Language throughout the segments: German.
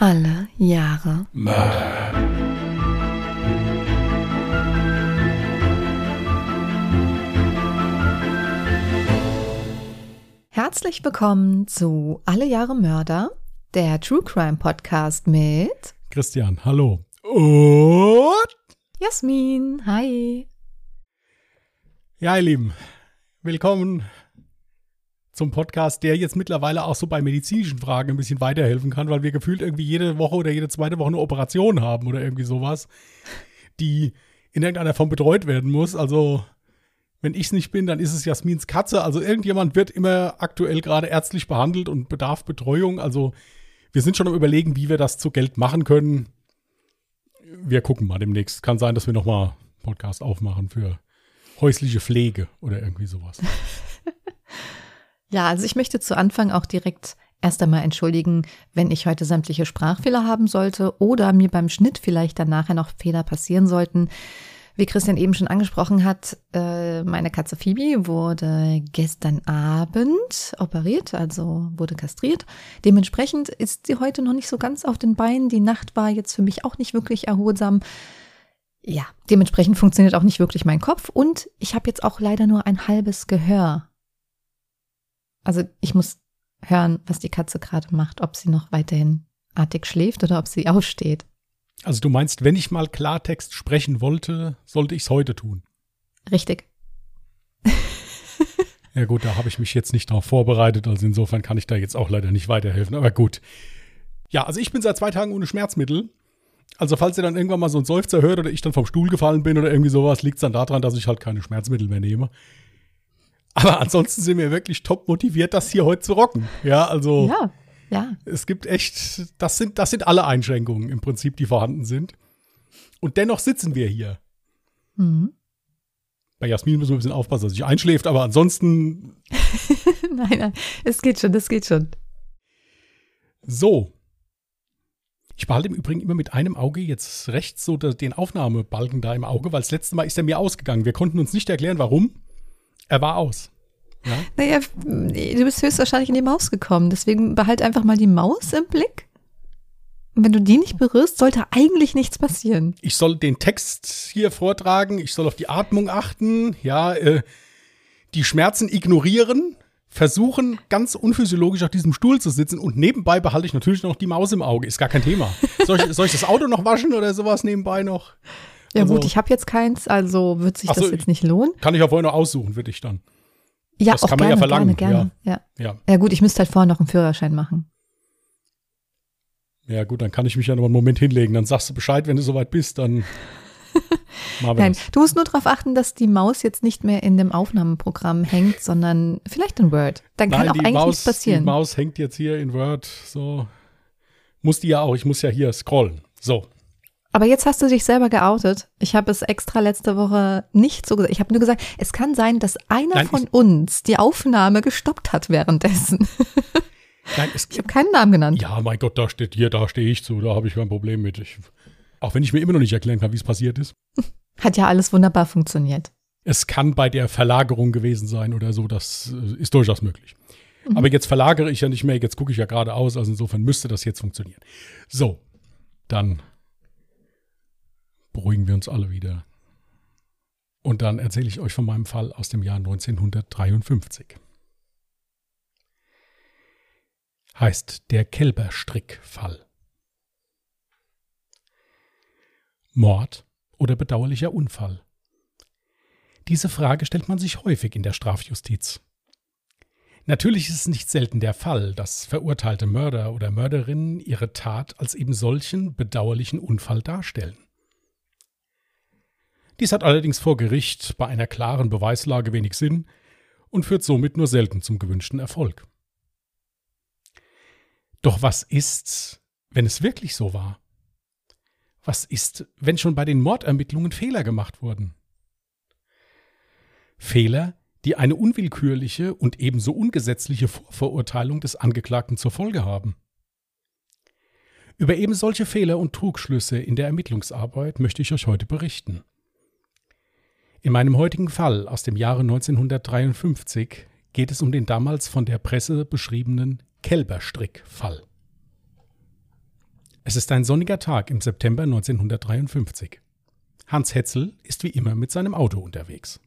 Alle Jahre Mörder. Herzlich willkommen zu Alle Jahre Mörder, der True Crime Podcast mit Christian, hallo. Und Jasmin. Hi. ja, ihr Lieben, willkommen zum Podcast, der jetzt mittlerweile auch so bei medizinischen Fragen ein bisschen weiterhelfen kann, weil wir gefühlt irgendwie jede Woche oder jede zweite Woche eine Operation haben oder irgendwie sowas, die in irgendeiner Form betreut werden muss. Also wenn ich es nicht bin, dann ist es Jasmins Katze. Also irgendjemand wird immer aktuell gerade ärztlich behandelt und bedarf Betreuung. Also wir sind schon am überlegen, wie wir das zu Geld machen können. Wir gucken mal demnächst. Kann sein, dass wir nochmal Podcast aufmachen für häusliche Pflege oder irgendwie sowas. Ja, also ich möchte zu Anfang auch direkt erst einmal entschuldigen, wenn ich heute sämtliche Sprachfehler haben sollte oder mir beim Schnitt vielleicht dann nachher noch Fehler passieren sollten. Wie Christian eben schon angesprochen hat, äh, meine Katze Phoebe wurde gestern Abend operiert, also wurde kastriert. Dementsprechend ist sie heute noch nicht so ganz auf den Beinen. Die Nacht war jetzt für mich auch nicht wirklich erholsam. Ja, dementsprechend funktioniert auch nicht wirklich mein Kopf und ich habe jetzt auch leider nur ein halbes Gehör. Also ich muss hören, was die Katze gerade macht, ob sie noch weiterhin artig schläft oder ob sie aufsteht. Also du meinst, wenn ich mal Klartext sprechen wollte, sollte ich es heute tun. Richtig. Ja gut, da habe ich mich jetzt nicht darauf vorbereitet, also insofern kann ich da jetzt auch leider nicht weiterhelfen. Aber gut. Ja, also ich bin seit zwei Tagen ohne Schmerzmittel. Also falls ihr dann irgendwann mal so einen Seufzer hört oder ich dann vom Stuhl gefallen bin oder irgendwie sowas, liegt es dann daran, dass ich halt keine Schmerzmittel mehr nehme. Aber ansonsten sind wir wirklich top motiviert, das hier heute zu rocken. Ja, also Ja, ja. es gibt echt, das sind, das sind alle Einschränkungen im Prinzip, die vorhanden sind. Und dennoch sitzen wir hier. Mhm. Bei Jasmin müssen wir ein bisschen aufpassen, dass sie nicht einschläft, aber ansonsten nein, nein, es geht schon, es geht schon. so. Ich behalte im Übrigen immer mit einem Auge jetzt rechts so den Aufnahmebalken da im Auge, weil das letzte Mal ist er mir ausgegangen. Wir konnten uns nicht erklären, warum. Er war aus. Ja? Naja, du bist höchstwahrscheinlich in die Maus gekommen, deswegen behalt einfach mal die Maus im Blick. Und wenn du die nicht berührst, sollte eigentlich nichts passieren. Ich soll den Text hier vortragen, ich soll auf die Atmung achten, ja, äh, die Schmerzen ignorieren, versuchen ganz unphysiologisch auf diesem Stuhl zu sitzen und nebenbei behalte ich natürlich noch die Maus im Auge, ist gar kein Thema. Soll ich, soll ich das Auto noch waschen oder sowas nebenbei noch? Ja Also- gut, ich habe jetzt keins, also wird sich so, das jetzt nicht lohnen. Kann ich ja vorher noch aussuchen für dich dann. Ja, das auch kann man ja gerne, verlangen, gerne, gerne. Ja. Ja. ja gut, ich müsste halt vorher noch einen Führerschein machen. Ja, gut, dann kann ich mich ja noch einen Moment hinlegen. Dann sagst du Bescheid, wenn du soweit bist, dann Nein, du musst nur darauf achten, dass die Maus jetzt nicht mehr in dem Aufnahmeprogramm hängt, sondern vielleicht in Word. Dann kann Nein, auch die eigentlich Maus, nichts passieren. Die Maus hängt jetzt hier in Word, so. Muss die ja auch, ich muss ja hier scrollen. So. Aber jetzt hast du dich selber geoutet. Ich habe es extra letzte Woche nicht so gesagt. Ich habe nur gesagt, es kann sein, dass einer Nein, von uns die Aufnahme gestoppt hat währenddessen. Nein, es, Ich habe keinen Namen genannt. ja, mein Gott, da steht hier, da stehe ich zu, da habe ich kein Problem mit. Ich, auch wenn ich mir immer noch nicht erklären kann, wie es passiert ist. Hat ja alles wunderbar funktioniert. Es kann bei der Verlagerung gewesen sein oder so, das äh, ist durchaus möglich. Aber jetzt verlagere ich ja nicht mehr, jetzt gucke ich ja geradeaus, also insofern müsste das jetzt funktionieren. So, dann beruhigen wir uns alle wieder. Und dann erzähle ich euch von meinem Fall aus dem Jahr 1953. Heißt der Kälberstrick-Fall. Mord oder bedauerlicher Unfall? Diese Frage stellt man sich häufig in der Strafjustiz. Natürlich ist es nicht selten der Fall, dass verurteilte Mörder oder Mörderinnen ihre Tat als eben solchen bedauerlichen Unfall darstellen. Dies hat allerdings vor Gericht bei einer klaren Beweislage wenig Sinn und führt somit nur selten zum gewünschten Erfolg. Doch was ist, wenn es wirklich so war? Was ist, wenn schon bei den Mordermittlungen Fehler gemacht wurden? Fehler, die eine unwillkürliche und ebenso ungesetzliche Vorverurteilung des Angeklagten zur Folge haben. Über eben solche Fehler und Trugschlüsse in der Ermittlungsarbeit möchte ich euch heute berichten. In meinem heutigen Fall aus dem Jahre 1953 geht es um den damals von der Presse beschriebenen Kälberstrick-Fall. Es ist ein sonniger Tag im September 1953. Hans Hetzel ist wie immer mit seinem Auto unterwegs.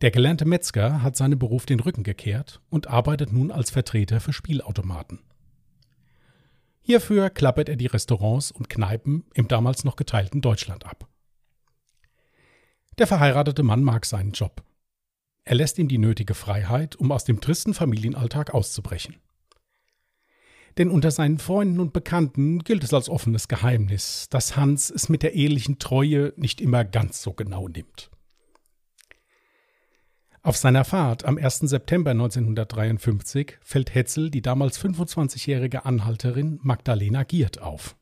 Der gelernte Metzger hat seinem Beruf den Rücken gekehrt und arbeitet nun als Vertreter für Spielautomaten. Hierfür klappert er die Restaurants und Kneipen im damals noch geteilten Deutschland ab. Der verheiratete Mann mag seinen Job. Er lässt ihm die nötige Freiheit, um aus dem tristen Familienalltag auszubrechen denn unter seinen Freunden und Bekannten gilt es als offenes Geheimnis, dass Hans es mit der ehelichen Treue nicht immer ganz so genau nimmt. Auf seiner Fahrt am 1. September 1953 fällt Hetzel die damals 25-jährige Anhalterin Magdalena Giert auf.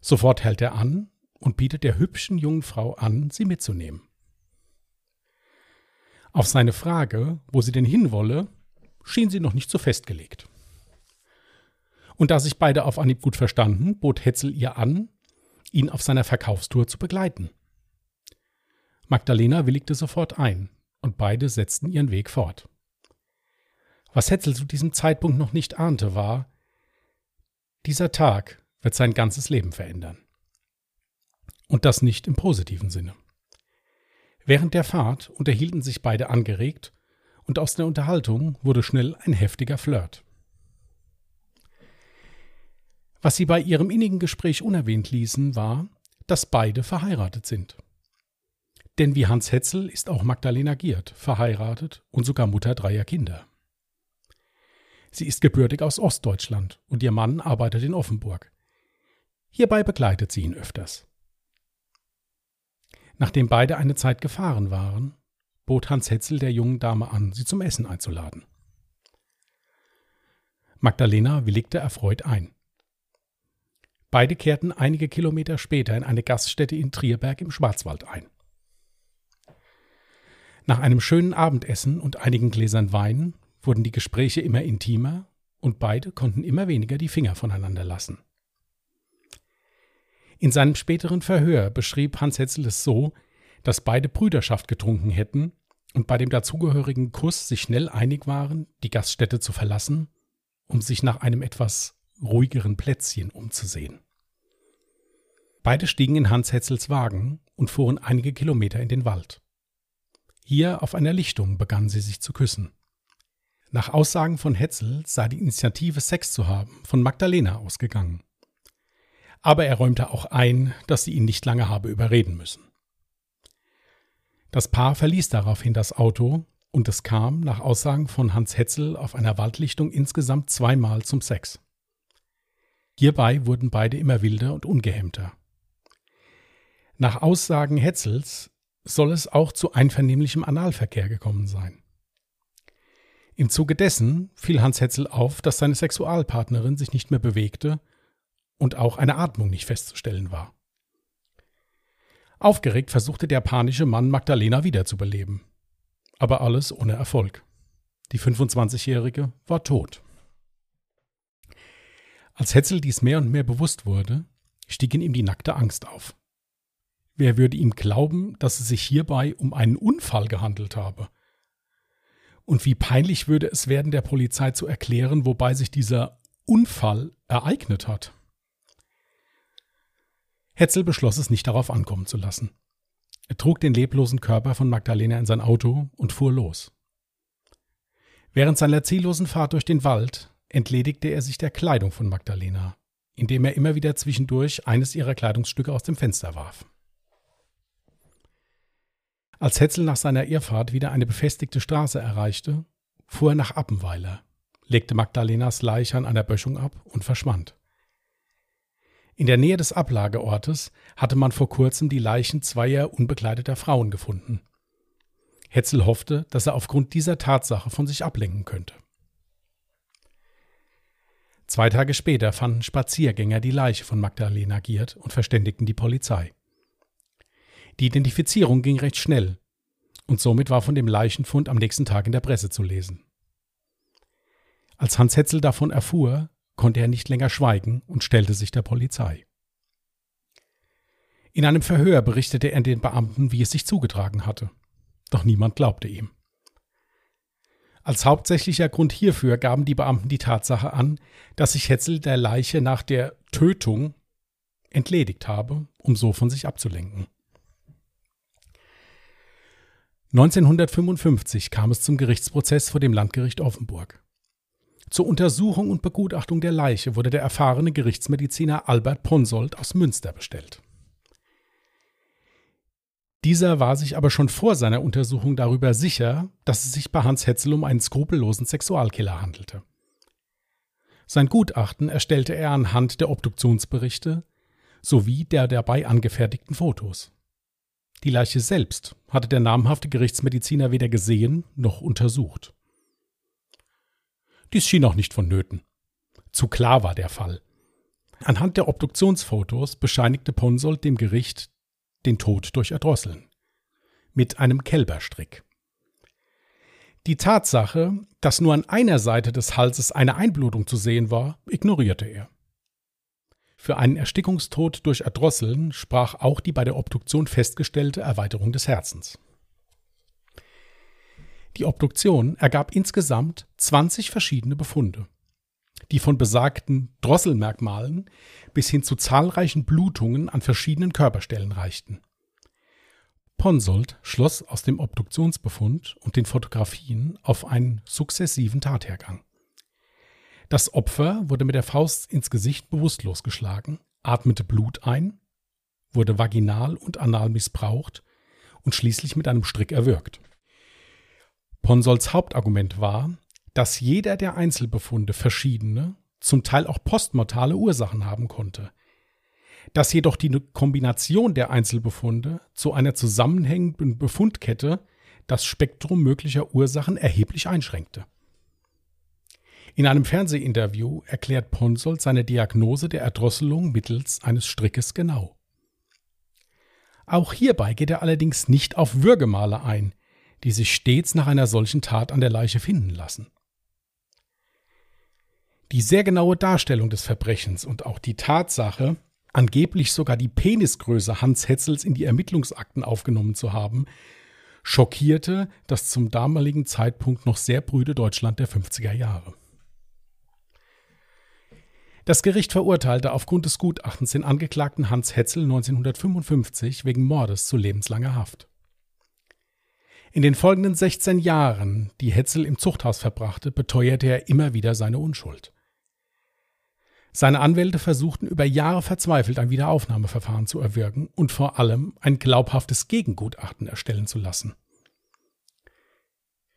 Sofort hält er an und bietet der hübschen jungen Frau an, sie mitzunehmen. Auf seine Frage, wo sie denn hinwolle, schien sie noch nicht so festgelegt. Und da sich beide auf Anhieb gut verstanden, bot Hetzel ihr an, ihn auf seiner Verkaufstour zu begleiten. Magdalena willigte sofort ein, und beide setzten ihren Weg fort. Was Hetzel zu diesem Zeitpunkt noch nicht ahnte, war, dieser Tag wird sein ganzes Leben verändern. Und das nicht im positiven Sinne. Während der Fahrt unterhielten sich beide angeregt, und aus der Unterhaltung wurde schnell ein heftiger Flirt. Was sie bei ihrem innigen Gespräch unerwähnt ließen, war, dass beide verheiratet sind. Denn wie Hans Hetzel ist auch Magdalena Giert verheiratet und sogar Mutter dreier Kinder. Sie ist gebürtig aus Ostdeutschland und ihr Mann arbeitet in Offenburg. Hierbei begleitet sie ihn öfters. Nachdem beide eine Zeit gefahren waren, bot Hans Hetzel der jungen Dame an, sie zum Essen einzuladen. Magdalena willigte erfreut ein. Beide kehrten einige Kilometer später in eine Gaststätte in Trierberg im Schwarzwald ein. Nach einem schönen Abendessen und einigen Gläsern Wein wurden die Gespräche immer intimer und beide konnten immer weniger die Finger voneinander lassen. In seinem späteren Verhör beschrieb Hans Hetzel es so, dass beide Brüderschaft getrunken hätten und bei dem dazugehörigen Kuss sich schnell einig waren, die Gaststätte zu verlassen, um sich nach einem etwas ruhigeren Plätzchen umzusehen. Beide stiegen in Hans Hetzels Wagen und fuhren einige Kilometer in den Wald. Hier auf einer Lichtung begannen sie sich zu küssen. Nach Aussagen von Hetzel sei die Initiative, Sex zu haben, von Magdalena ausgegangen. Aber er räumte auch ein, dass sie ihn nicht lange habe überreden müssen. Das Paar verließ daraufhin das Auto und es kam, nach Aussagen von Hans Hetzel, auf einer Waldlichtung insgesamt zweimal zum Sex. Hierbei wurden beide immer wilder und ungehemmter. Nach Aussagen Hetzels soll es auch zu einvernehmlichem Analverkehr gekommen sein. Im Zuge dessen fiel Hans Hetzel auf, dass seine Sexualpartnerin sich nicht mehr bewegte und auch eine Atmung nicht festzustellen war. Aufgeregt versuchte der panische Mann Magdalena wiederzubeleben. Aber alles ohne Erfolg. Die 25-Jährige war tot. Als Hetzel dies mehr und mehr bewusst wurde, stieg in ihm die nackte Angst auf. Wer würde ihm glauben, dass es sich hierbei um einen Unfall gehandelt habe? Und wie peinlich würde es werden, der Polizei zu erklären, wobei sich dieser Unfall ereignet hat? Hetzel beschloss es nicht darauf ankommen zu lassen. Er trug den leblosen Körper von Magdalena in sein Auto und fuhr los. Während seiner ziellosen Fahrt durch den Wald entledigte er sich der Kleidung von Magdalena, indem er immer wieder zwischendurch eines ihrer Kleidungsstücke aus dem Fenster warf. Als Hetzel nach seiner Irrfahrt wieder eine befestigte Straße erreichte, fuhr er nach Appenweiler, legte Magdalenas Leiche an einer Böschung ab und verschwand. In der Nähe des Ablageortes hatte man vor kurzem die Leichen zweier unbekleideter Frauen gefunden. Hetzel hoffte, dass er aufgrund dieser Tatsache von sich ablenken könnte. Zwei Tage später fanden Spaziergänger die Leiche von Magdalena Giert und verständigten die Polizei. Die Identifizierung ging recht schnell und somit war von dem Leichenfund am nächsten Tag in der Presse zu lesen. Als Hans Hetzel davon erfuhr, konnte er nicht länger schweigen und stellte sich der Polizei. In einem Verhör berichtete er den Beamten, wie es sich zugetragen hatte. Doch niemand glaubte ihm. Als hauptsächlicher Grund hierfür gaben die Beamten die Tatsache an, dass sich Hetzel der Leiche nach der Tötung entledigt habe, um so von sich abzulenken. 1955 kam es zum Gerichtsprozess vor dem Landgericht Offenburg. Zur Untersuchung und Begutachtung der Leiche wurde der erfahrene Gerichtsmediziner Albert Ponsold aus Münster bestellt. Dieser war sich aber schon vor seiner Untersuchung darüber sicher, dass es sich bei Hans Hetzel um einen skrupellosen Sexualkiller handelte. Sein Gutachten erstellte er anhand der Obduktionsberichte sowie der dabei angefertigten Fotos. Die Leiche selbst hatte der namhafte Gerichtsmediziner weder gesehen noch untersucht. Dies schien auch nicht vonnöten. Zu klar war der Fall. Anhand der Obduktionsfotos bescheinigte Ponsold dem Gericht den Tod durch Erdrosseln. Mit einem Kälberstrick. Die Tatsache, dass nur an einer Seite des Halses eine Einblutung zu sehen war, ignorierte er. Für einen Erstickungstod durch Erdrosseln sprach auch die bei der Obduktion festgestellte Erweiterung des Herzens. Die Obduktion ergab insgesamt 20 verschiedene Befunde die von besagten Drosselmerkmalen bis hin zu zahlreichen Blutungen an verschiedenen Körperstellen reichten. Ponsold schloss aus dem Obduktionsbefund und den Fotografien auf einen sukzessiven Tathergang. Das Opfer wurde mit der Faust ins Gesicht bewusstlos geschlagen, atmete Blut ein, wurde vaginal und anal missbraucht und schließlich mit einem Strick erwürgt. Ponsolds Hauptargument war, dass jeder der Einzelbefunde verschiedene, zum Teil auch postmortale Ursachen haben konnte. Dass jedoch die Kombination der Einzelbefunde zu einer zusammenhängenden Befundkette das Spektrum möglicher Ursachen erheblich einschränkte. In einem Fernsehinterview erklärt Ponsold seine Diagnose der Erdrosselung mittels eines Strickes genau. Auch hierbei geht er allerdings nicht auf Würgemale ein, die sich stets nach einer solchen Tat an der Leiche finden lassen. Die sehr genaue Darstellung des Verbrechens und auch die Tatsache, angeblich sogar die Penisgröße Hans Hetzels in die Ermittlungsakten aufgenommen zu haben, schockierte das zum damaligen Zeitpunkt noch sehr brüde Deutschland der 50er Jahre. Das Gericht verurteilte aufgrund des Gutachtens den Angeklagten Hans Hetzel 1955 wegen Mordes zu lebenslanger Haft. In den folgenden 16 Jahren, die Hetzel im Zuchthaus verbrachte, beteuerte er immer wieder seine Unschuld. Seine Anwälte versuchten über Jahre verzweifelt ein Wiederaufnahmeverfahren zu erwirken und vor allem ein glaubhaftes Gegengutachten erstellen zu lassen.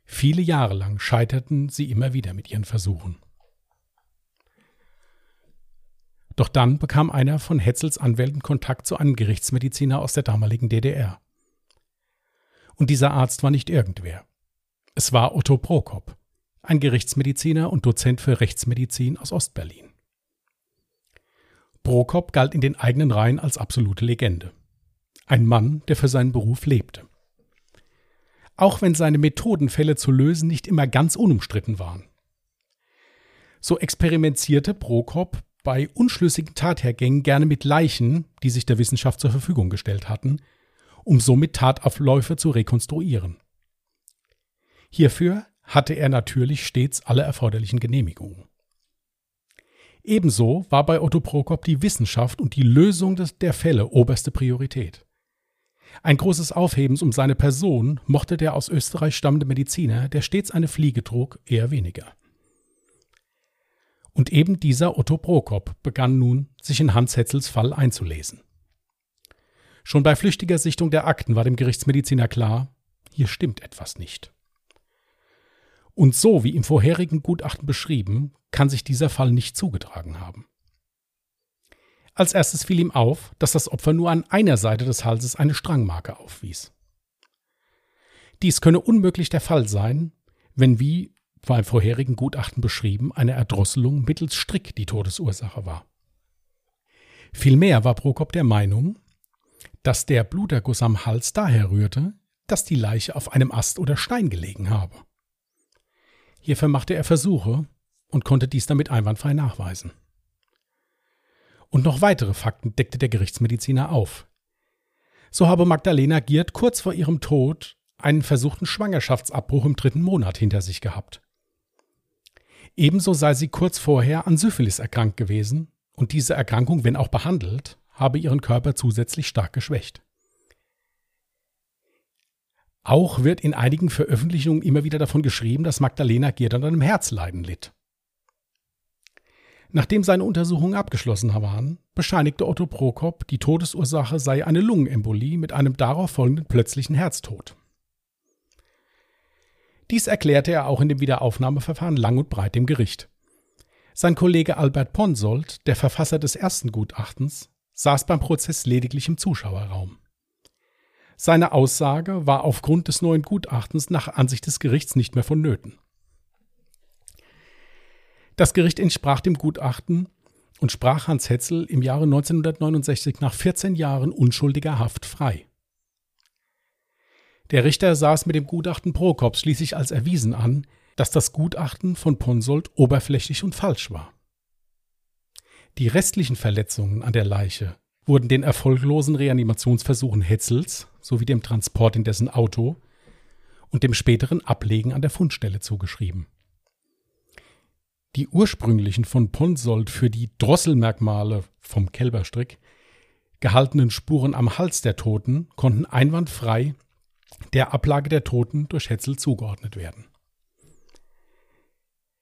Viele Jahre lang scheiterten sie immer wieder mit ihren Versuchen. Doch dann bekam einer von Hetzels Anwälten Kontakt zu einem Gerichtsmediziner aus der damaligen DDR. Und dieser Arzt war nicht irgendwer. Es war Otto Prokop, ein Gerichtsmediziner und Dozent für Rechtsmedizin aus Ostberlin. Prokop galt in den eigenen Reihen als absolute Legende. Ein Mann, der für seinen Beruf lebte. Auch wenn seine Methoden, Fälle zu lösen, nicht immer ganz unumstritten waren. So experimentierte Prokop bei unschlüssigen Tathergängen gerne mit Leichen, die sich der Wissenschaft zur Verfügung gestellt hatten, um somit Tatabläufe zu rekonstruieren. Hierfür hatte er natürlich stets alle erforderlichen Genehmigungen. Ebenso war bei Otto Prokop die Wissenschaft und die Lösung des, der Fälle oberste Priorität. Ein großes Aufhebens um seine Person mochte der aus Österreich stammende Mediziner, der stets eine Fliege trug, eher weniger. Und eben dieser Otto Prokop begann nun, sich in Hans Hetzels Fall einzulesen. Schon bei flüchtiger Sichtung der Akten war dem Gerichtsmediziner klar, hier stimmt etwas nicht. Und so wie im vorherigen Gutachten beschrieben, kann sich dieser Fall nicht zugetragen haben. Als erstes fiel ihm auf, dass das Opfer nur an einer Seite des Halses eine Strangmarke aufwies. Dies könne unmöglich der Fall sein, wenn wie beim vorherigen Gutachten beschrieben eine Erdrosselung mittels Strick die Todesursache war. Vielmehr war Prokop der Meinung, dass der Bluterguss am Hals daher rührte, dass die Leiche auf einem Ast oder Stein gelegen habe. Hierfür machte er Versuche und konnte dies damit einwandfrei nachweisen. Und noch weitere Fakten deckte der Gerichtsmediziner auf. So habe Magdalena Giert kurz vor ihrem Tod einen versuchten Schwangerschaftsabbruch im dritten Monat hinter sich gehabt. Ebenso sei sie kurz vorher an Syphilis erkrankt gewesen und diese Erkrankung, wenn auch behandelt, habe ihren Körper zusätzlich stark geschwächt. Auch wird in einigen Veröffentlichungen immer wieder davon geschrieben, dass Magdalena Giert an einem Herzleiden litt. Nachdem seine Untersuchungen abgeschlossen waren, bescheinigte Otto Prokop, die Todesursache sei eine Lungenembolie mit einem darauf folgenden plötzlichen Herztod. Dies erklärte er auch in dem Wiederaufnahmeverfahren lang und breit dem Gericht. Sein Kollege Albert Ponsold, der Verfasser des ersten Gutachtens, saß beim Prozess lediglich im Zuschauerraum. Seine Aussage war aufgrund des neuen Gutachtens nach Ansicht des Gerichts nicht mehr vonnöten. Das Gericht entsprach dem Gutachten und sprach Hans Hetzel im Jahre 1969 nach 14 Jahren unschuldiger Haft frei. Der Richter saß mit dem Gutachten Prokop schließlich als erwiesen an, dass das Gutachten von Ponsold oberflächlich und falsch war. Die restlichen Verletzungen an der Leiche wurden den erfolglosen Reanimationsversuchen Hetzels sowie dem Transport in dessen Auto und dem späteren Ablegen an der Fundstelle zugeschrieben. Die ursprünglichen von Ponsold für die Drosselmerkmale vom Kälberstrick gehaltenen Spuren am Hals der Toten konnten einwandfrei der Ablage der Toten durch Hetzel zugeordnet werden.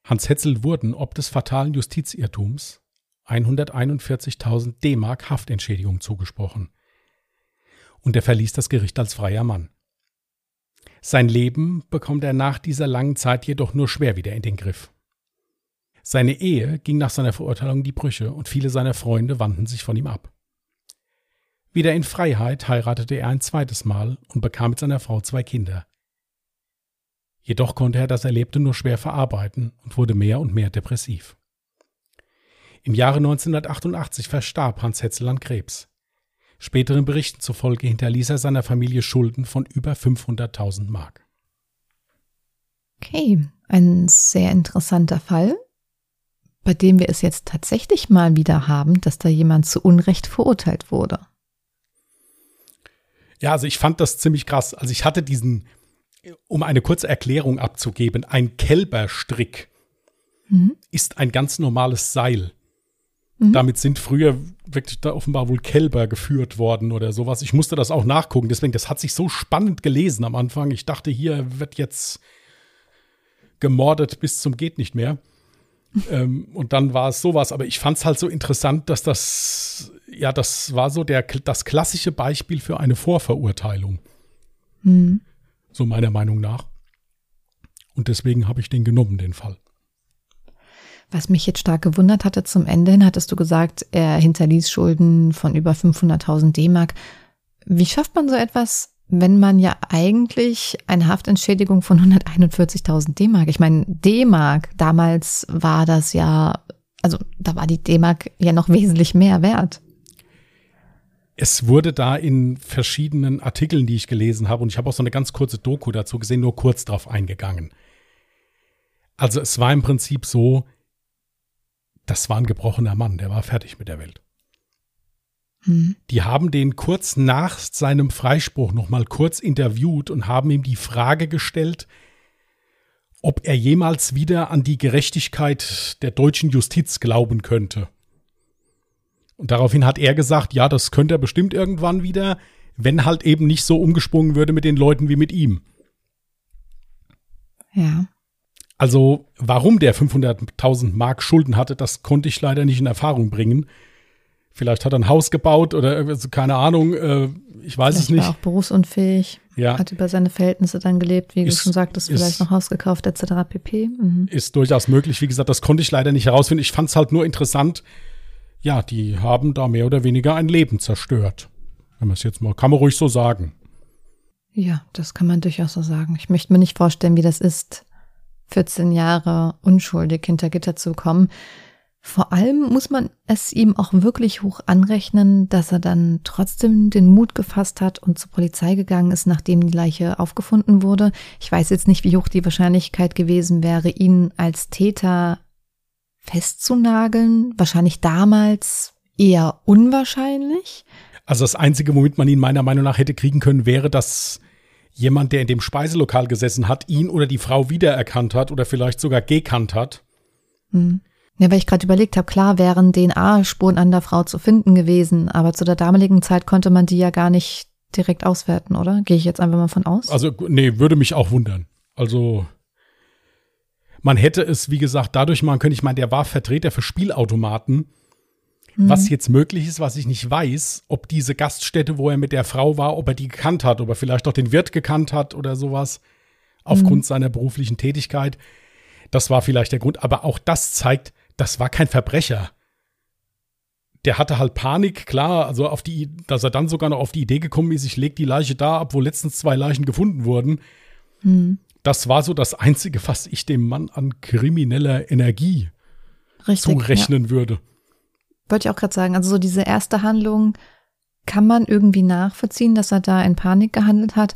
Hans Hetzel wurden ob des fatalen Justizirrtums 141.000 D-Mark Haftentschädigung zugesprochen. Und er verließ das Gericht als freier Mann. Sein Leben bekommt er nach dieser langen Zeit jedoch nur schwer wieder in den Griff. Seine Ehe ging nach seiner Verurteilung in die Brüche und viele seiner Freunde wandten sich von ihm ab. Wieder in Freiheit heiratete er ein zweites Mal und bekam mit seiner Frau zwei Kinder. Jedoch konnte er das Erlebte nur schwer verarbeiten und wurde mehr und mehr depressiv. Im Jahre 1988 verstarb Hans Hetzel an Krebs. Späteren Berichten zufolge hinterließ er seiner Familie Schulden von über 500.000 Mark. Okay, ein sehr interessanter Fall bei dem wir es jetzt tatsächlich mal wieder haben, dass da jemand zu Unrecht verurteilt wurde. Ja, also ich fand das ziemlich krass. Also ich hatte diesen, um eine kurze Erklärung abzugeben, ein Kälberstrick mhm. ist ein ganz normales Seil. Mhm. Damit sind früher wirklich da offenbar wohl Kälber geführt worden oder sowas. Ich musste das auch nachgucken. Deswegen, das hat sich so spannend gelesen am Anfang. Ich dachte, hier wird jetzt gemordet bis zum geht nicht mehr ähm, und dann war es sowas. Aber ich fand es halt so interessant, dass das, ja, das war so der, das klassische Beispiel für eine Vorverurteilung. Mhm. So meiner Meinung nach. Und deswegen habe ich den genommen, den Fall. Was mich jetzt stark gewundert hatte, zum Ende hin hattest du gesagt, er hinterließ Schulden von über 500.000 D-Mark. Wie schafft man so etwas wenn man ja eigentlich eine Haftentschädigung von 141.000 D-Mark, ich meine, D-Mark, damals war das ja, also da war die D-Mark ja noch wesentlich mehr wert. Es wurde da in verschiedenen Artikeln, die ich gelesen habe, und ich habe auch so eine ganz kurze Doku dazu gesehen, nur kurz drauf eingegangen. Also es war im Prinzip so, das war ein gebrochener Mann, der war fertig mit der Welt. Hm. Die haben den kurz nach seinem Freispruch noch mal kurz interviewt und haben ihm die Frage gestellt, ob er jemals wieder an die Gerechtigkeit der deutschen Justiz glauben könnte. Und daraufhin hat er gesagt, ja, das könnte er bestimmt irgendwann wieder, wenn halt eben nicht so umgesprungen würde mit den Leuten wie mit ihm. Ja. Also, warum der 500.000 Mark Schulden hatte, das konnte ich leider nicht in Erfahrung bringen. Vielleicht hat er ein Haus gebaut oder also keine Ahnung, äh, ich weiß vielleicht es nicht. War auch berufsunfähig. Ja. Hat über seine Verhältnisse dann gelebt, wie ist, du schon sagtest, vielleicht ist, noch Haus gekauft etc. pp. Mhm. Ist durchaus möglich. Wie gesagt, das konnte ich leider nicht herausfinden. Ich fand es halt nur interessant. Ja, die haben da mehr oder weniger ein Leben zerstört. Wenn man es jetzt mal, kann man ruhig so sagen. Ja, das kann man durchaus so sagen. Ich möchte mir nicht vorstellen, wie das ist, 14 Jahre unschuldig hinter Gitter zu kommen. Vor allem muss man es ihm auch wirklich hoch anrechnen, dass er dann trotzdem den Mut gefasst hat und zur Polizei gegangen ist, nachdem die Leiche aufgefunden wurde. Ich weiß jetzt nicht, wie hoch die Wahrscheinlichkeit gewesen wäre, ihn als Täter festzunageln. Wahrscheinlich damals eher unwahrscheinlich. Also das Einzige, womit man ihn meiner Meinung nach hätte kriegen können, wäre, dass jemand, der in dem Speiselokal gesessen hat, ihn oder die Frau wiedererkannt hat oder vielleicht sogar gekannt hat. Mhm. Ja, weil ich gerade überlegt habe, klar wären DNA-Spuren an der Frau zu finden gewesen, aber zu der damaligen Zeit konnte man die ja gar nicht direkt auswerten, oder? Gehe ich jetzt einfach mal von aus? Also, nee, würde mich auch wundern. Also, man hätte es, wie gesagt, dadurch machen können. Ich meine, der war Vertreter für Spielautomaten. Mhm. Was jetzt möglich ist, was ich nicht weiß, ob diese Gaststätte, wo er mit der Frau war, ob er die gekannt hat, ob er vielleicht auch den Wirt gekannt hat oder sowas, aufgrund mhm. seiner beruflichen Tätigkeit. Das war vielleicht der Grund. Aber auch das zeigt, das war kein Verbrecher. Der hatte halt Panik, klar, also auf die, dass er dann sogar noch auf die Idee gekommen ist, ich leg die Leiche da ab, wo letztens zwei Leichen gefunden wurden. Mhm. Das war so das Einzige, was ich dem Mann an krimineller Energie Richtig, zurechnen ja. würde. Wollte ich auch gerade sagen, also so diese erste Handlung kann man irgendwie nachvollziehen, dass er da in Panik gehandelt hat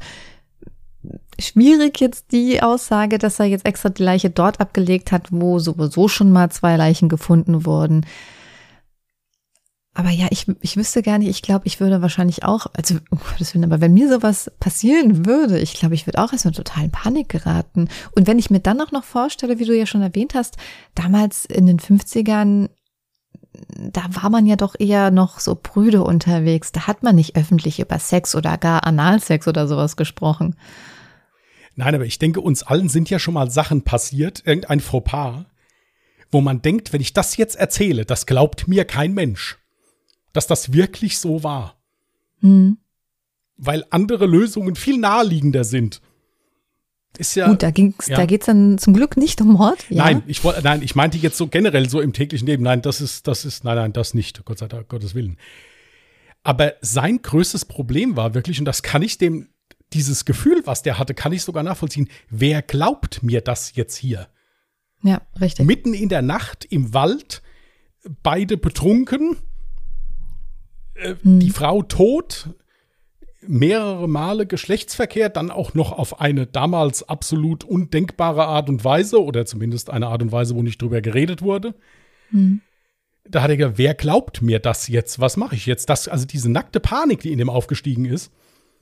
schwierig jetzt die Aussage, dass er jetzt extra die Leiche dort abgelegt hat, wo sowieso schon mal zwei Leichen gefunden wurden. Aber ja, ich, ich wüsste gar nicht, ich glaube, ich würde wahrscheinlich auch, also Willen, aber wenn mir sowas passieren würde, ich glaube, ich würde auch erstmal total in Panik geraten. Und wenn ich mir dann auch noch vorstelle, wie du ja schon erwähnt hast, damals in den 50ern, da war man ja doch eher noch so prüde unterwegs. Da hat man nicht öffentlich über Sex oder gar Analsex oder sowas gesprochen. Nein, aber ich denke, uns allen sind ja schon mal Sachen passiert, irgendein Fauxpas, wo man denkt, wenn ich das jetzt erzähle, das glaubt mir kein Mensch, dass das wirklich so war. Mhm. Weil andere Lösungen viel naheliegender sind. Ist ja, Gut, da ging's, ja. da geht's dann zum Glück nicht um Mord. Ja. Nein, ich nein, ich meinte jetzt so generell so im täglichen Leben. Nein, das ist, das ist, nein, nein, das nicht. Gott sei Dank, Gottes Willen. Aber sein größtes Problem war wirklich, und das kann ich dem dieses Gefühl, was der hatte, kann ich sogar nachvollziehen. Wer glaubt mir das jetzt hier? Ja, richtig. Mitten in der Nacht im Wald, beide betrunken, äh, hm. die Frau tot, mehrere Male Geschlechtsverkehr, dann auch noch auf eine damals absolut undenkbare Art und Weise oder zumindest eine Art und Weise, wo nicht drüber geredet wurde. Hm. Da hat er gesagt, wer glaubt mir das jetzt? Was mache ich jetzt? Das, also diese nackte Panik, die in dem aufgestiegen ist,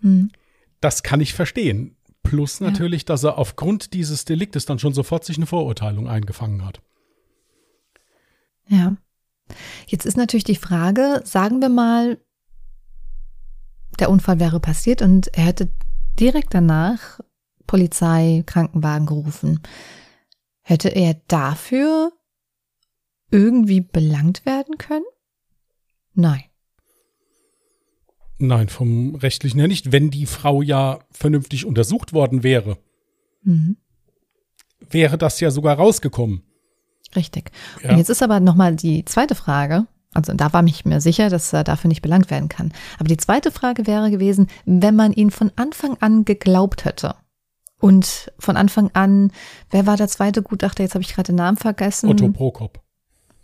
hm das kann ich verstehen. Plus natürlich, ja. dass er aufgrund dieses Deliktes dann schon sofort sich eine Vorurteilung eingefangen hat. Ja. Jetzt ist natürlich die Frage, sagen wir mal, der Unfall wäre passiert und er hätte direkt danach Polizei, Krankenwagen gerufen. Hätte er dafür irgendwie belangt werden können? Nein. Nein, vom rechtlichen her nicht. Wenn die Frau ja vernünftig untersucht worden wäre, mhm. wäre das ja sogar rausgekommen. Richtig. Ja. Und jetzt ist aber nochmal die zweite Frage. Also da war mich mir sicher, dass er dafür nicht belangt werden kann. Aber die zweite Frage wäre gewesen, wenn man ihn von Anfang an geglaubt hätte. Und von Anfang an, wer war der zweite Gutachter? Jetzt habe ich gerade den Namen vergessen. Otto Prokop.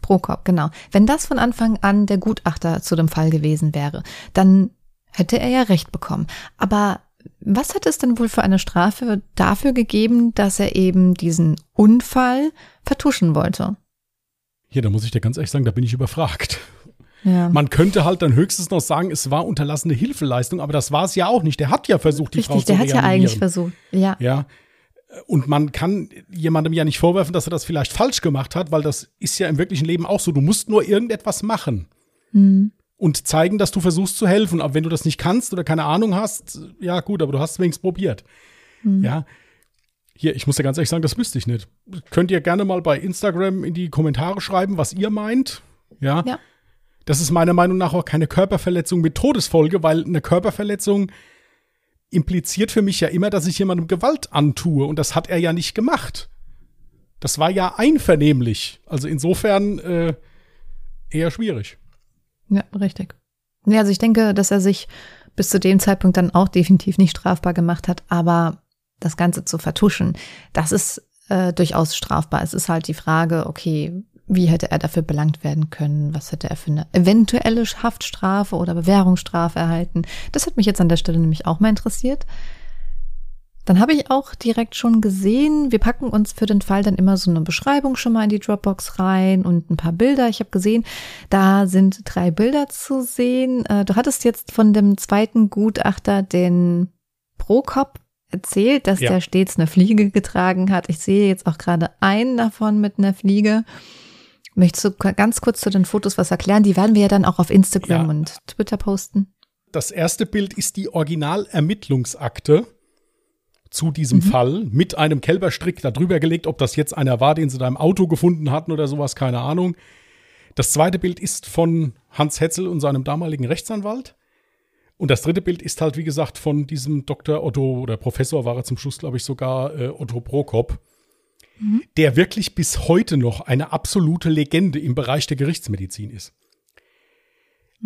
Prokop, genau. Wenn das von Anfang an der Gutachter zu dem Fall gewesen wäre, dann hätte er ja recht bekommen. Aber was hat es denn wohl für eine Strafe dafür gegeben, dass er eben diesen Unfall vertuschen wollte? Hier, da muss ich dir ganz ehrlich sagen, da bin ich überfragt. Ja. Man könnte halt dann höchstens noch sagen, es war unterlassene Hilfeleistung, aber das war es ja auch nicht. Der hat ja versucht, die Richtig, Frau zu der hat ja eigentlich versucht, ja. Ja. Und man kann jemandem ja nicht vorwerfen, dass er das vielleicht falsch gemacht hat, weil das ist ja im wirklichen Leben auch so. Du musst nur irgendetwas machen. Mhm und zeigen, dass du versuchst zu helfen. Aber wenn du das nicht kannst oder keine Ahnung hast, ja gut, aber du hast es wenigstens probiert. Mhm. Ja. Hier, ich muss dir ganz ehrlich sagen, das wüsste ich nicht. Könnt ihr gerne mal bei Instagram in die Kommentare schreiben, was ihr meint. Ja. ja. Das ist meiner Meinung nach auch keine Körperverletzung mit Todesfolge, weil eine Körperverletzung impliziert für mich ja immer, dass ich jemandem Gewalt antue. Und das hat er ja nicht gemacht. Das war ja einvernehmlich. Also insofern äh, eher schwierig. Ja, richtig. Ja, also ich denke, dass er sich bis zu dem Zeitpunkt dann auch definitiv nicht strafbar gemacht hat, aber das Ganze zu vertuschen, das ist äh, durchaus strafbar. Es ist halt die Frage, okay, wie hätte er dafür belangt werden können? Was hätte er für eine eventuelle Haftstrafe oder Bewährungsstrafe erhalten? Das hat mich jetzt an der Stelle nämlich auch mal interessiert. Dann habe ich auch direkt schon gesehen, wir packen uns für den Fall dann immer so eine Beschreibung schon mal in die Dropbox rein und ein paar Bilder. Ich habe gesehen, da sind drei Bilder zu sehen. Äh, du hattest jetzt von dem zweiten Gutachter den Prokop erzählt, dass Ja. der stets eine Fliege getragen hat. Ich sehe jetzt auch gerade einen davon mit einer Fliege. Möchtest du ganz kurz zu den Fotos was erklären? Die werden wir ja dann auch auf Instagram Ja. und Twitter posten. Das erste Bild ist die Originalermittlungsakte zu diesem Fall mit einem Kälberstrick darüber gelegt, ob das jetzt einer war, den sie da im Auto gefunden hatten oder sowas, keine Ahnung. Das zweite Bild ist von Hans Hetzel und seinem damaligen Rechtsanwalt. Und das dritte Bild ist halt, wie gesagt, von diesem Dr. Otto oder Professor war er zum Schluss, glaube ich, sogar äh, Otto Prokop, der wirklich bis heute noch eine absolute Legende im Bereich der Gerichtsmedizin ist.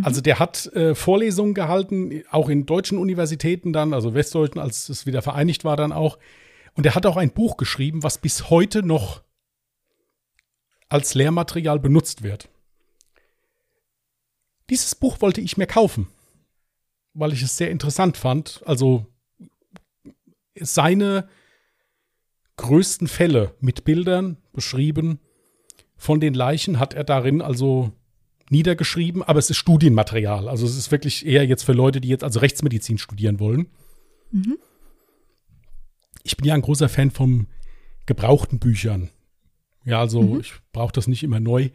Also der hat äh, Vorlesungen gehalten, auch in deutschen Universitäten dann, also westdeutschen, als es wieder vereinigt war dann auch. Und er hat auch ein Buch geschrieben, was bis heute noch als Lehrmaterial benutzt wird. Dieses Buch wollte ich mir kaufen, weil ich es sehr interessant fand. Also seine größten Fälle mit Bildern beschrieben von den Leichen hat er darin also niedergeschrieben, aber es ist Studienmaterial. Also es ist wirklich eher jetzt für Leute, die jetzt also Rechtsmedizin studieren wollen. Ich bin ja ein großer Fan von gebrauchten Büchern. Ja, also ich brauche das nicht immer neu.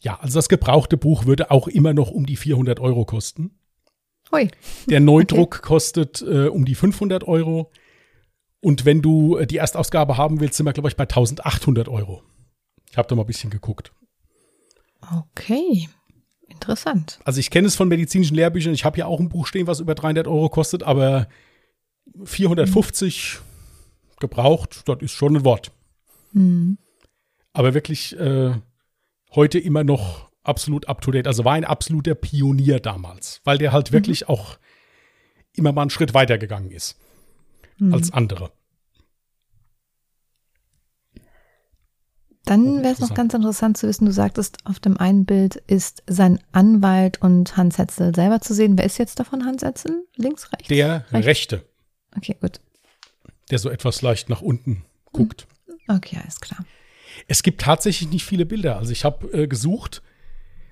Ja, also das gebrauchte Buch würde auch immer noch um die 400 Euro kosten. Hui. Der Neudruck kostet äh, um die 500 Euro. Und wenn du äh, die Erstausgabe haben willst, sind wir, glaube ich, bei 1800 Euro. Ich habe da mal ein bisschen geguckt. Okay. Interessant. Also ich kenne es von medizinischen Lehrbüchern. Ich habe ja auch ein Buch stehen, was über 300 Euro kostet, aber 450 gebraucht, das ist schon ein Wort. Hm. Aber wirklich äh, heute immer noch absolut up to date. Also war ein absoluter Pionier damals, weil der halt wirklich auch immer mal einen Schritt weiter gegangen ist als andere. Dann wäre es noch ganz interessant zu wissen, du sagtest, auf dem einen Bild ist sein Anwalt und Hans Hetzel selber zu sehen. Wer ist jetzt davon Hans Hetzel? Links, rechts? Der Rechts? Rechte, Okay, gut. der so etwas leicht nach unten guckt. Okay, alles klar. Es gibt tatsächlich nicht viele Bilder. Also ich habe äh, gesucht,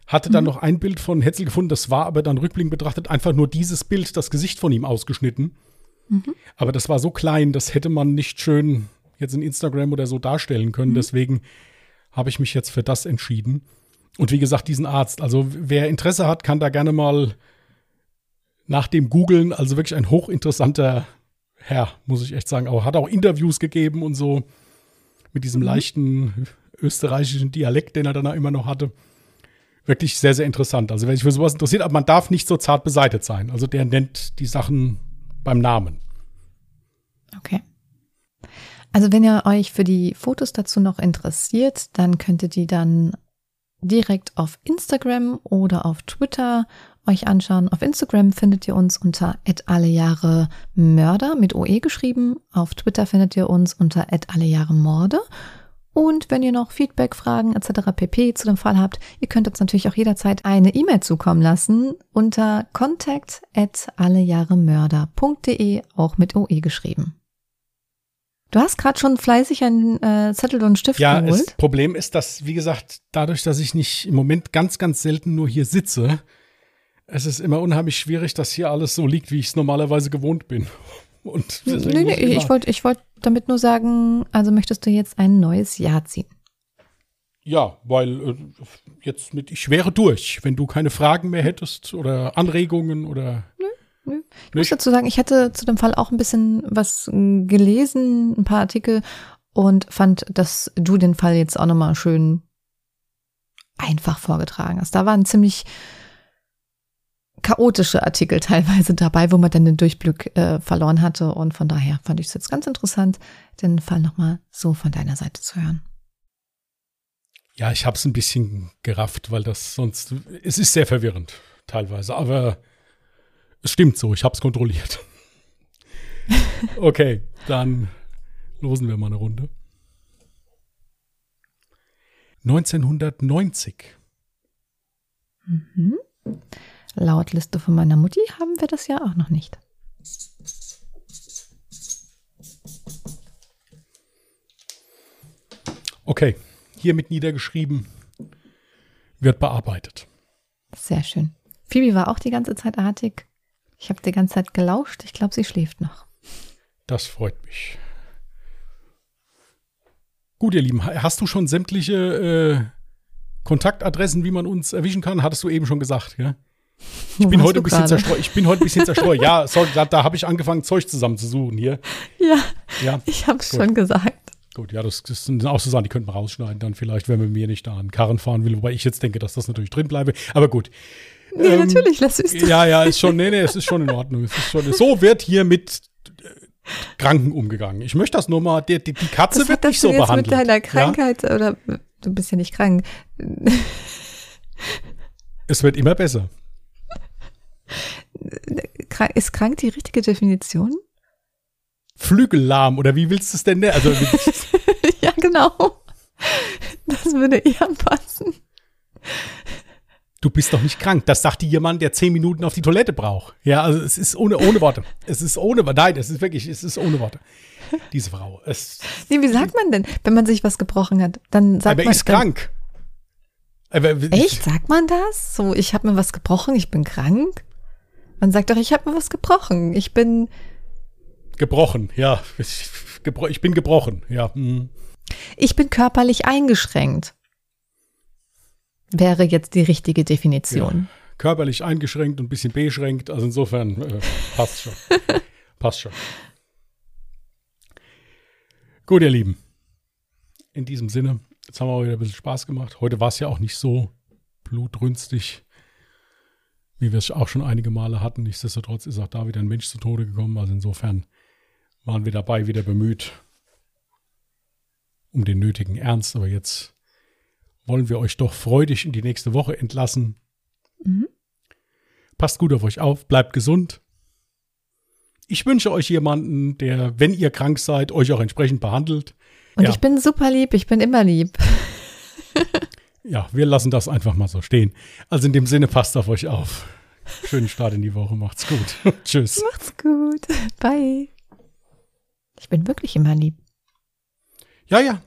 hatte dann noch ein Bild von Hetzel gefunden, das war aber dann rückblickend betrachtet einfach nur dieses Bild, das Gesicht von ihm ausgeschnitten. Aber das war so klein, das hätte man nicht schön jetzt in Instagram oder so darstellen können. Deswegen habe ich mich jetzt für das entschieden. Und wie gesagt, diesen Arzt, also wer Interesse hat, kann da gerne mal nach dem Googeln, also wirklich ein hochinteressanter Herr, muss ich echt sagen. Aber hat auch Interviews gegeben und so mit diesem leichten österreichischen Dialekt, den er dann immer noch hatte. Wirklich sehr, sehr interessant. Also, wer sich für sowas interessiert, aber man darf nicht so zart beseitet sein. Also, der nennt die Sachen beim Namen. Okay. Also wenn ihr euch für die Fotos dazu noch interessiert, dann könnt ihr die dann direkt auf Instagram oder auf Twitter euch anschauen. Auf Instagram findet ihr uns unter @allejahremörder mit OE geschrieben. Auf Twitter findet ihr uns unter @allejahremorde. Und wenn ihr noch Feedback, Fragen etc. pp. zu dem Fall habt, ihr könnt uns natürlich auch jederzeit eine E-Mail zukommen lassen unter contact at allejahremörder.de, auch mit OE geschrieben. Du hast gerade schon fleißig einen äh, Zettel und einen Stift Ja, das geholt. Problem ist, dass, wie gesagt, dadurch, dass ich nicht im Moment ganz, ganz selten nur hier sitze, es ist immer unheimlich schwierig, dass hier alles so liegt, wie ich es normalerweise gewohnt bin. Und deswegen Nee, nee, ich wollte ich wollt damit nur sagen, also möchtest du jetzt ein neues Jahr ziehen? Ja, weil äh, jetzt mit, ich wäre durch, wenn du keine Fragen mehr hättest oder Anregungen oder. Ich muss dazu sagen, ich hatte zu dem Fall auch ein bisschen was mm, gelesen, ein paar Artikel und fand, dass du den Fall jetzt auch nochmal schön einfach vorgetragen hast. Da waren ziemlich chaotische Artikel teilweise dabei, wo man dann den Durchblick äh, verloren hatte und von daher fand ich es jetzt ganz interessant, den Fall nochmal so von deiner Seite zu hören. Ja, ich habe es ein bisschen gerafft, weil das sonst. Es ist sehr verwirrend, teilweise, aber es stimmt so, ich habe es kontrolliert. Okay, dann losen wir mal eine Runde. 1990. Mhm. Laut Liste von meiner Mutti haben wir das ja auch noch nicht. Okay, hiermit niedergeschrieben, wird bearbeitet. Sehr schön. Phoebe war auch die ganze Zeit artig. Ich habe die ganze Zeit gelauscht. Ich glaube, sie schläft noch. Das freut mich. Gut, ihr Lieben, hast du schon sämtliche äh, Kontaktadressen, wie man uns erwischen kann? Hattest du eben schon gesagt, ja? Ich bin, heute ein bisschen zerstreut. ich bin heute ein bisschen zerstreut. Ja, sorry, da, da habe ich angefangen, Zeug zusammenzusuchen hier. Ja, ja. ich habe es schon gesagt. Gut, ja, das, das, sind auch so Sachen, die könnten wir rausschneiden dann vielleicht, wenn man mir nicht da an Karren fahren will, wobei ich jetzt denke, dass das natürlich drin bleibe. Aber gut. Nee, ähm, natürlich, lass es. Ja, ja, ist schon, nee, nee, es ist schon in Ordnung. Es ist schon, so wird hier mit äh, Kranken umgegangen. Ich möchte das nur mal, die, die Katze Was wird nicht so behandelt. mit deiner Krankheit, ja? oder du bist ja nicht krank. Es wird immer besser. Ist krank die richtige Definition? Flügellahm oder wie willst du es denn nennen? Also, ja, genau. Das würde eher passen. Du bist doch nicht krank. Das sagt dir jemand, der zehn Minuten auf die Toilette braucht. Ja, also es ist ohne, ohne Worte. Es ist ohne Worte. Nein, es ist wirklich, es ist ohne Worte. Diese Frau. Es, nee, wie sagt man denn, wenn man sich was gebrochen hat? Dann sagt aber man. ist krank. Aber, Echt? Sagt man das? So, ich habe mir was gebrochen, ich bin krank? Man sagt doch, ich habe mir was gebrochen. Ich bin. Gebrochen, ja. Ich bin gebrochen, ja. Mhm. Ich bin körperlich eingeschränkt. Wäre jetzt die richtige Definition. Ja. Körperlich eingeschränkt und ein bisschen beschränkt. Also insofern äh, passt schon. passt schon. Gut, ihr Lieben. In diesem Sinne, jetzt haben wir wieder ein bisschen Spaß gemacht. Heute war es ja auch nicht so blutrünstig wie wir es auch schon einige Male hatten. Nichtsdestotrotz ist auch da wieder ein Mensch zu Tode gekommen. Also insofern waren wir dabei wieder bemüht um den nötigen Ernst. Aber jetzt wollen wir euch doch freudig in die nächste Woche entlassen. Mhm. Passt gut auf euch auf, bleibt gesund. Ich wünsche euch jemanden, der, wenn ihr krank seid, euch auch entsprechend behandelt. Und ja. ich bin super lieb, ich bin immer lieb. ja, wir lassen das einfach mal so stehen. Also in dem Sinne, passt auf euch auf. Schönen Start in die Woche. Macht's gut. Tschüss. Macht's gut. Bye. Ich bin wirklich immer lieb. Ja, ja.